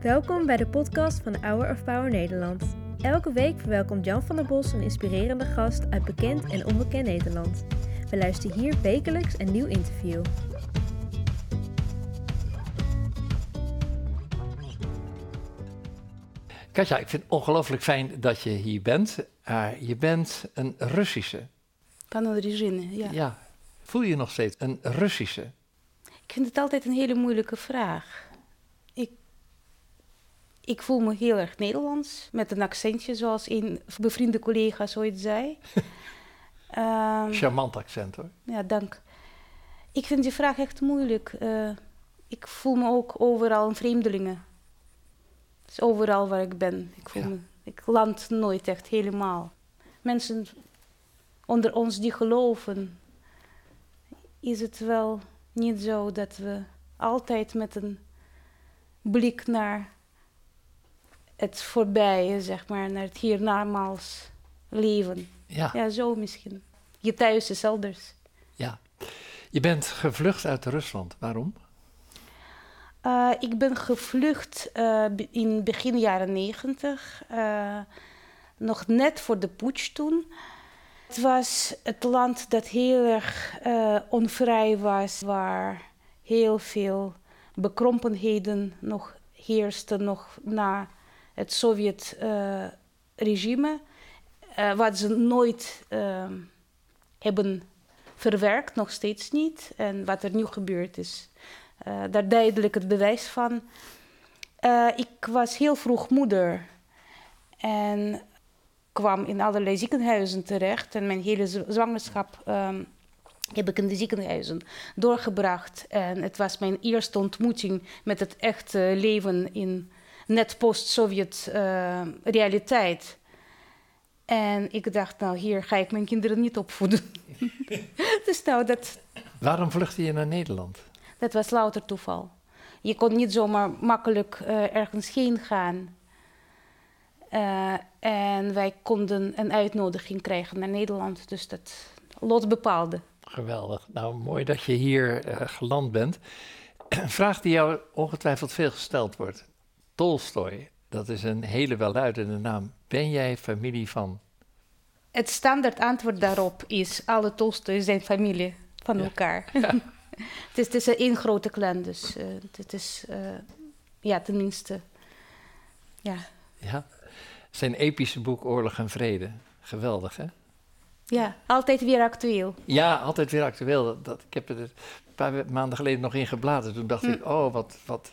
Welkom bij de podcast van Hour of Power Nederland. Elke week verwelkomt Jan van der Bos een inspirerende gast uit bekend en onbekend Nederland. We luisteren hier wekelijks een nieuw interview. Katja, ik vind het ongelooflijk fijn dat je hier bent. Uh, je bent een Russische. Van een regime, ja. Ja. Voel je je nog steeds een Russische? Ik vind het altijd een hele moeilijke vraag. Ik, ik voel me heel erg Nederlands, met een accentje, zoals een bevriende collega zoiets zei. um, Charmant accent hoor. Ja, dank. Ik vind die vraag echt moeilijk. Uh, ik voel me ook overal een vreemdelingen. Het is overal waar ik ben. Ik, voel Ja. me, ik land nooit echt helemaal. Mensen onder ons die geloven, is het wel niet zo dat we altijd met een blik naar het voorbije, zeg maar, naar het hiernamaals leven. Ja, Ja, zo misschien. Je thuis is elders. ja. Je bent gevlucht uit Rusland. Waarom? Uh, ik ben gevlucht uh, be- in begin jaren negentig, uh, nog net voor de putsch toen. Het was het land dat heel erg uh, onvrij was, waar heel veel bekrompenheden nog heersten, nog na het Sovjet-regime, uh, wat ze nooit uh, hebben verwerkt, nog steeds niet. En wat er nu gebeurd is, daar duidelijk het bewijs van. Ik was heel vroeg moeder en kwam in allerlei ziekenhuizen terecht. En mijn hele zwangerschap um, heb ik in de ziekenhuizen doorgebracht. En het was mijn eerste ontmoeting met het echte leven in net post-Sovjet uh, realiteit. En ik dacht, nou, hier ga ik mijn kinderen niet opvoeden. dus nou, dat... Waarom vluchtte je naar Nederland? Dat was louter toeval. Je kon niet zomaar makkelijk uh, ergens heen gaan. Uh, en wij konden een uitnodiging krijgen naar Nederland. Dus dat lot bepaalde. Geweldig. Nou, mooi dat je hier uh, geland bent. Een vraag die jou ongetwijfeld veel gesteld wordt. Tolstoy, dat is een hele welluidende naam. Ben jij familie van? Het standaard antwoord daarop is: alle Tolstoy zijn familie van ja. elkaar. Ja. het, is, het is één grote clan, dus uh, het is, ja, tenminste, ja. Ja, zijn epische boek Oorlog en Vrede. Geweldig, hè? Ja, altijd weer actueel. Ja, altijd weer actueel. Dat, dat, ik heb er een paar maanden geleden nog in gebladerd. Toen dacht mm. ik, oh, wat, wat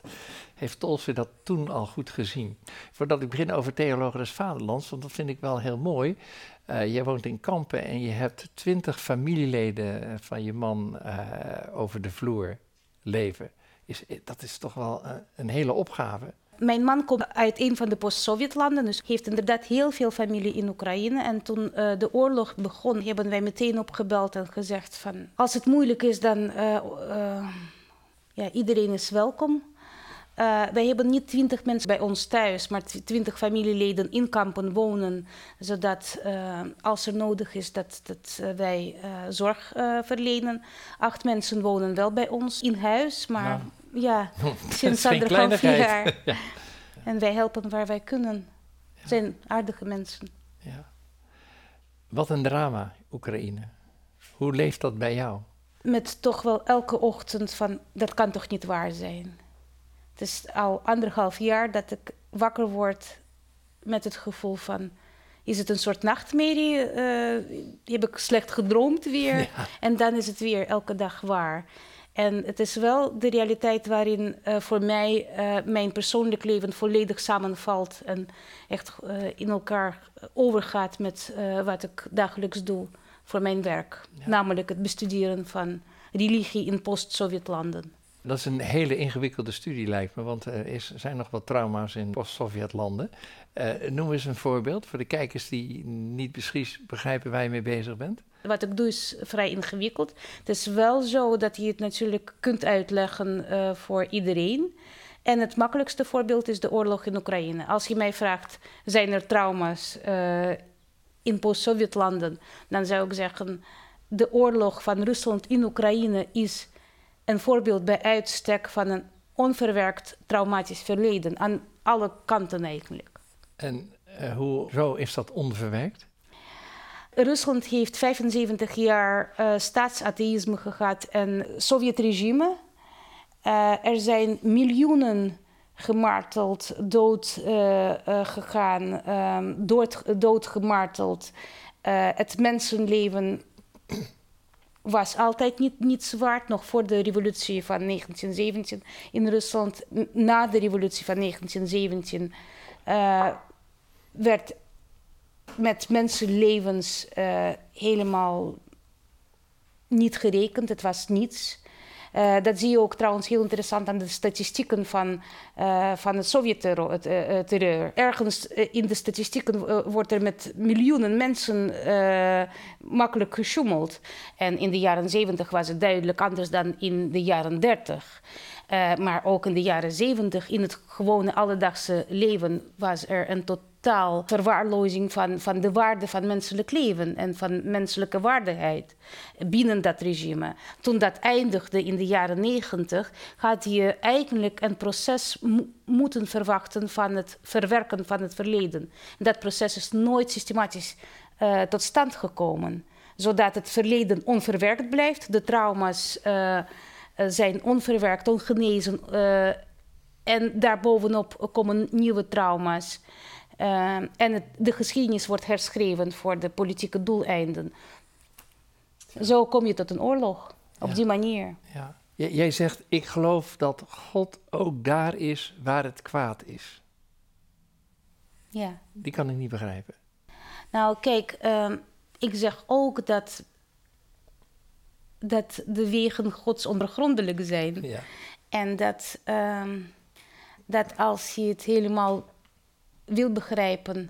heeft Tolstoy dat toen al goed gezien. Voordat ik begin over Theologen des Vaderlands, want dat vind ik wel heel mooi. Uh, jij woont in Kampen en je hebt twintig familieleden van je man uh, over de vloer leven. Is, dat is toch wel uh, een hele opgave. Mijn man komt uit een van de post-Sovjetlanden, dus heeft inderdaad heel veel familie in Oekraïne. En toen uh, de oorlog begon, hebben wij meteen opgebeld en gezegd van... als het moeilijk is, dan uh, uh, ja, iedereen is welkom. Wij hebben niet twintig mensen bij ons thuis, maar twintig familieleden in kampen wonen. Zodat als er nodig is, dat, dat wij zorg verlenen. Acht mensen wonen wel bij ons in huis, maar ja, sinds anderhalf jaar. ja. En wij helpen waar wij kunnen. Het zijn aardige mensen. Ja. Wat een drama, Oekraïne. Hoe leeft dat bij jou? Met toch wel elke ochtend van, dat kan toch niet waar zijn. Het is al anderhalf jaar dat ik wakker word met het gevoel van... is het een soort nachtmerrie? Uh, heb ik slecht gedroomd weer? Ja. En dan is het weer elke dag waar. En het is wel de realiteit waarin uh, voor mij uh, mijn persoonlijk leven volledig samenvalt... en echt in elkaar overgaat met wat ik dagelijks doe voor mijn werk. Ja. Namelijk het bestuderen van religie in post-Sovjetlanden. Dat is een hele ingewikkelde studie, lijkt me, want er is, zijn nog wat trauma's in post-Sovjetlanden. Noem eens een voorbeeld voor de kijkers die niet precies begrijpen waar je mee bezig bent. Wat ik doe is vrij ingewikkeld. Het is wel zo dat je het natuurlijk kunt uitleggen uh, voor iedereen. En het makkelijkste voorbeeld is de oorlog in Oekraïne. Als je mij vraagt, zijn er trauma's uh, in post-Sovjetlanden? Dan zou ik zeggen, de oorlog van Rusland in Oekraïne is een voorbeeld bij uitstek van een onverwerkt traumatisch verleden aan alle kanten eigenlijk. En uh, hoezo is dat onverwerkt? Rusland heeft 75 jaar uh, staatsatheïsme gehad en Sovjet-regime. Uh, er zijn miljoenen gemarteld, dood uh, gegaan, um, dood, doodgemarteld. het mensenleven was altijd niet, niet zwaard, nog voor de revolutie van 1917 in Rusland. Na de revolutie van 1917 werd met mensenlevens uh, helemaal niet gerekend. Het was niets. Uh, dat zie je ook trouwens heel interessant aan de statistieken van, uh, van het Sovjet-terreur. Ergens in de statistieken wordt er met miljoenen mensen makkelijk gesjoemeld. En in de jaren 70 was het duidelijk anders dan in de jaren 30. maar ook in de jaren 70, in het gewone alledaagse leven, was er een tot totaal verwaarlozing van, van de waarde van menselijk leven en van menselijke waardigheid binnen dat regime. Toen dat eindigde in de jaren negentig, had je eigenlijk een proces moeten verwachten van het verwerken van het verleden. Dat proces is nooit systematisch uh, tot stand gekomen, zodat het verleden onverwerkt blijft, de trauma's uh, zijn onverwerkt, ongenezen. Uh, en daarbovenop komen nieuwe trauma's. Uh, en het, de geschiedenis wordt herschreven voor de politieke doeleinden. Zo kom je tot een oorlog, op die manier. Ja. jij zegt, ik geloof dat God ook daar is waar het kwaad is. Ja. Die kan ik niet begrijpen. Nou, kijk, uh, ik zeg ook dat, dat de wegen Gods ondergrondelijk zijn. Ja. En dat, uh, dat als je het helemaal wil begrijpen,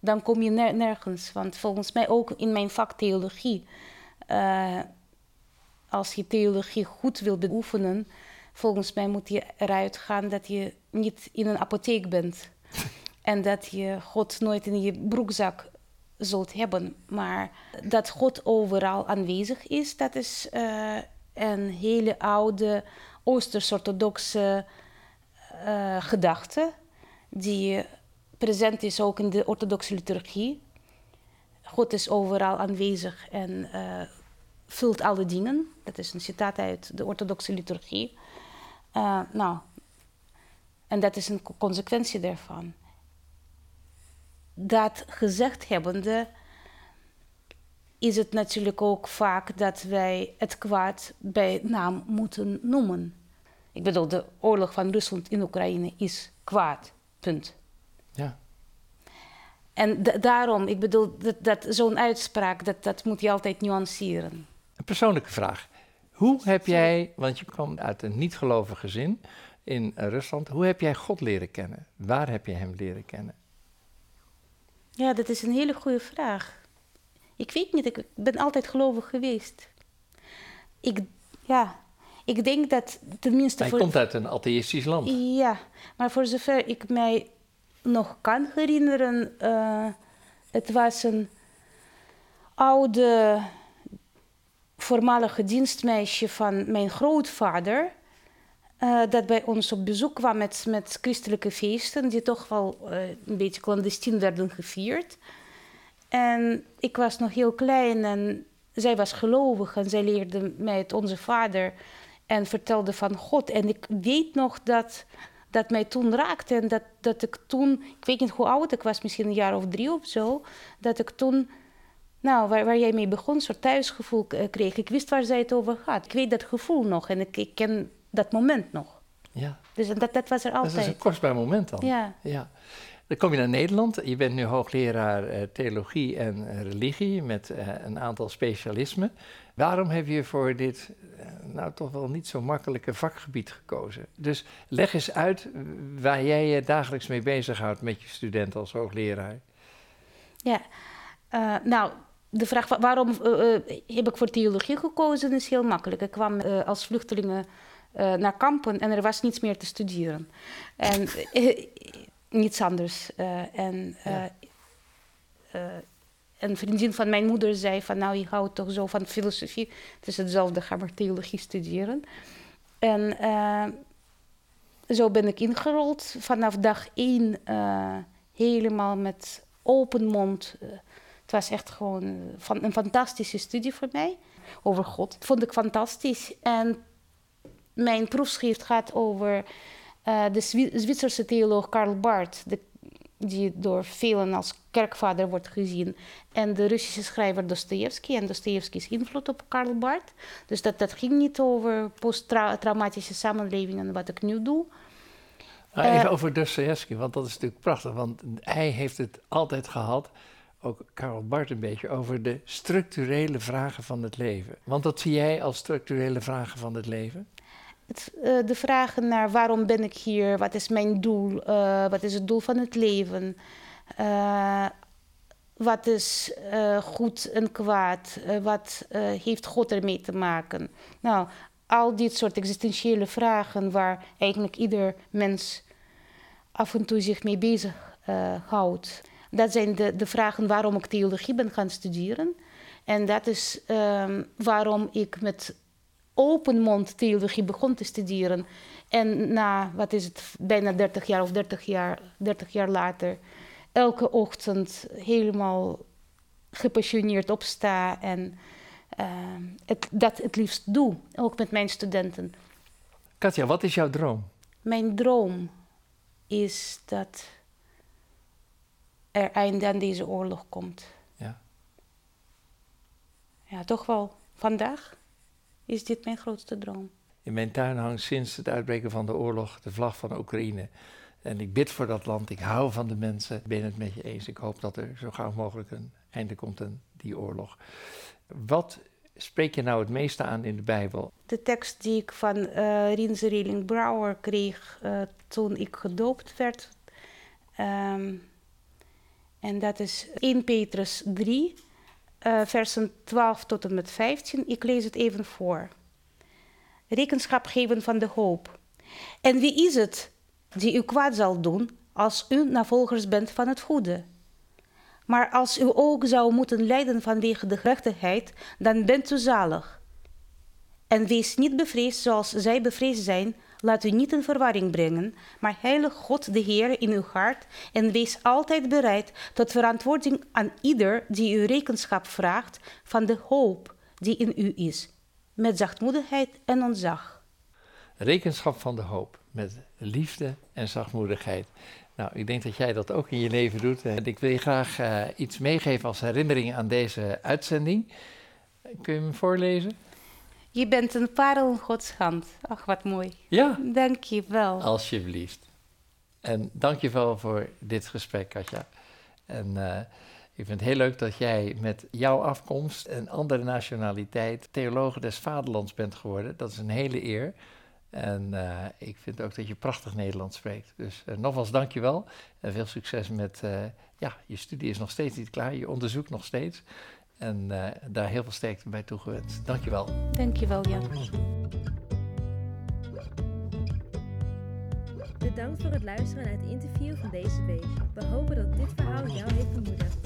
dan kom je nergens. Want volgens mij ook in mijn vak theologie. Uh, als je theologie goed wil beoefenen, volgens mij moet je eruit gaan dat je niet in een apotheek bent. en dat je God nooit in je broekzak zult hebben. Maar dat God overal aanwezig is, dat is uh, een hele oude Oosters-orthodoxe uh, gedachte. Die present is ook in de orthodoxe liturgie. God is overal aanwezig en uh, vult alle dingen. Dat is een citaat uit de orthodoxe liturgie. Uh, nou, en dat is een consequentie daarvan. Dat gezegd hebbende, is het natuurlijk ook vaak dat wij het kwaad bij naam moeten noemen. Ik bedoel, de oorlog van Rusland in Oekraïne is kwaad. Punt. Ja. En daarom, ik bedoel, dat, dat, zo'n uitspraak, dat, dat moet je altijd nuanceren. Een persoonlijke vraag. Hoe heb jij, want je kwam uit een niet-gelovig gezin in Rusland, hoe heb jij God leren kennen? Waar heb je hem leren kennen? Ja, dat is een hele goede vraag. Ik weet niet, ik ben altijd gelovig geweest. Ik, ja, ik denk dat tenminste. Hij komt uit een atheïstisch land. Ja, maar voor zover ik mij nog kan herinneren, uh, het was een oude voormalige dienstmeisje van mijn grootvader. Uh, dat bij ons op bezoek kwam met, met christelijke feesten, die toch wel uh, een beetje clandestien werden gevierd. En ik was nog heel klein en zij was gelovig en zij leerde mij het Onze Vader en vertelde van God. En ik weet nog dat dat mij toen raakte. En dat, dat ik toen, ik weet niet hoe oud ik was, misschien een jaar of drie of zo, dat ik toen, nou, waar, waar jij mee begon, een soort thuisgevoel eh, kreeg. Ik wist waar zij het over gaat. Ik weet dat gevoel nog en ik, ik ken dat moment nog. Ja. Dus dat, dat was er altijd. Dat is een kostbaar moment dan. Ja. ja. Dan kom je naar Nederland. Je bent nu hoogleraar uh, theologie en uh, religie met uh, een aantal specialismen. Waarom heb je voor dit nou toch wel niet zo makkelijke vakgebied gekozen? Dus leg eens uit waar jij je dagelijks mee bezighoudt met je studenten als hoogleraar. Ja, nou, de vraag waarom heb ik voor theologie gekozen is heel makkelijk. Ik kwam als vluchtelingen naar kampen en er was niets meer te studeren. En niets anders. Uh, en uh, uh, een vriendin van mijn moeder zei van nou, je houdt toch zo van filosofie. Het is hetzelfde, ga maar theologie studeren. En zo ben ik ingerold. Vanaf dag één uh, helemaal met open mond. Uh, het was echt gewoon van, een fantastische studie voor mij. Over God. Dat vond ik fantastisch. En mijn proefschrift gaat over uh, de Zwitserse theoloog Karl Barth. De, die door velen als kerkvader wordt gezien. En de Russische schrijver Dostoevsky en Dostoevsky's invloed op Karl Barth. Dus dat, dat ging niet over posttraumatische samenlevingen, wat ik nu doe. Nou, even uh, over Dostoevsky, want dat is natuurlijk prachtig. Want hij heeft het altijd gehad, ook Karl Barth een beetje, over de structurele vragen van het leven. Want wat zie jij als structurele vragen van het leven? Uh, de vragen naar waarom ben ik hier, wat is mijn doel, uh, wat is het doel van het leven, uh, wat is goed en kwaad, wat heeft God ermee te maken. Nou, al dit soort existentiële vragen waar eigenlijk ieder mens af en toe zich mee bezig houdt. Dat zijn de, de vragen waarom ik theologie ben gaan studeren. En dat is um, waarom ik met open mond theologie begon te studeren. En na, wat is het, bijna 30 jaar of 30 jaar, 30 jaar later, elke ochtend helemaal gepassioneerd opsta en uh, het, dat het liefst doe, ook met mijn studenten. Katja, wat is jouw droom? Mijn droom is dat er einde aan deze oorlog komt. Ja. Ja, toch wel vandaag is dit mijn grootste droom. In mijn tuin hangt sinds het uitbreken van de oorlog de vlag van Oekraïne. En ik bid voor dat land, ik hou van de mensen. Ik ben het met je eens. Ik hoop dat er zo gauw mogelijk een einde komt aan die oorlog. Wat spreek je nou het meeste aan in de Bijbel? De tekst die ik van uh, Rinze Reling Brouwer kreeg uh, toen ik gedoopt werd. Um, en dat is 1 Petrus 3, uh, versen 12 tot en met 15. Ik lees het even voor. Rekenschap geven van de hoop. En wie is het die u kwaad zal doen als u navolgers bent van het goede? Maar als u ook zou moeten lijden vanwege de gerechtigheid, dan bent u zalig. En wees niet bevreesd zoals zij bevreesd zijn, Laat u niet in verwarring brengen, maar heilig God de Heer in uw hart en wees altijd bereid tot verantwoording aan ieder die u rekenschap vraagt van de hoop die in u is, met zachtmoedigheid en ontzag. Rekenschap van de hoop, met liefde en zachtmoedigheid. Nou, ik denk dat jij dat ook in je leven doet. En ik wil je graag uh, iets meegeven als herinnering aan deze uitzending. Kun je hem voorlezen? Je bent een parel in Gods hand. Ach, wat mooi. Ja. Dank je wel. Alsjeblieft. En dank je wel voor dit gesprek, Katja. En uh, ik vind het heel leuk dat jij met jouw afkomst en andere nationaliteit theologe des vaderlands bent geworden. Dat is een hele eer. En uh, ik vind ook dat je prachtig Nederlands spreekt. Dus uh, nogmaals dank je wel. En veel succes met, ja, je studie is nog steeds niet klaar. Je onderzoekt nog steeds. En uh, daar heel veel sterkte bij toegewenst. Dankjewel. Dankjewel, Jan. Bedankt voor het luisteren naar het interview van deze week. We hopen dat dit verhaal jou heeft bemoedigd.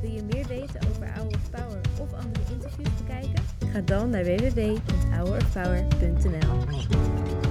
Wil je meer weten over Hour of Power of andere interviews bekijken? Ga dan naar www.hourofpower.nl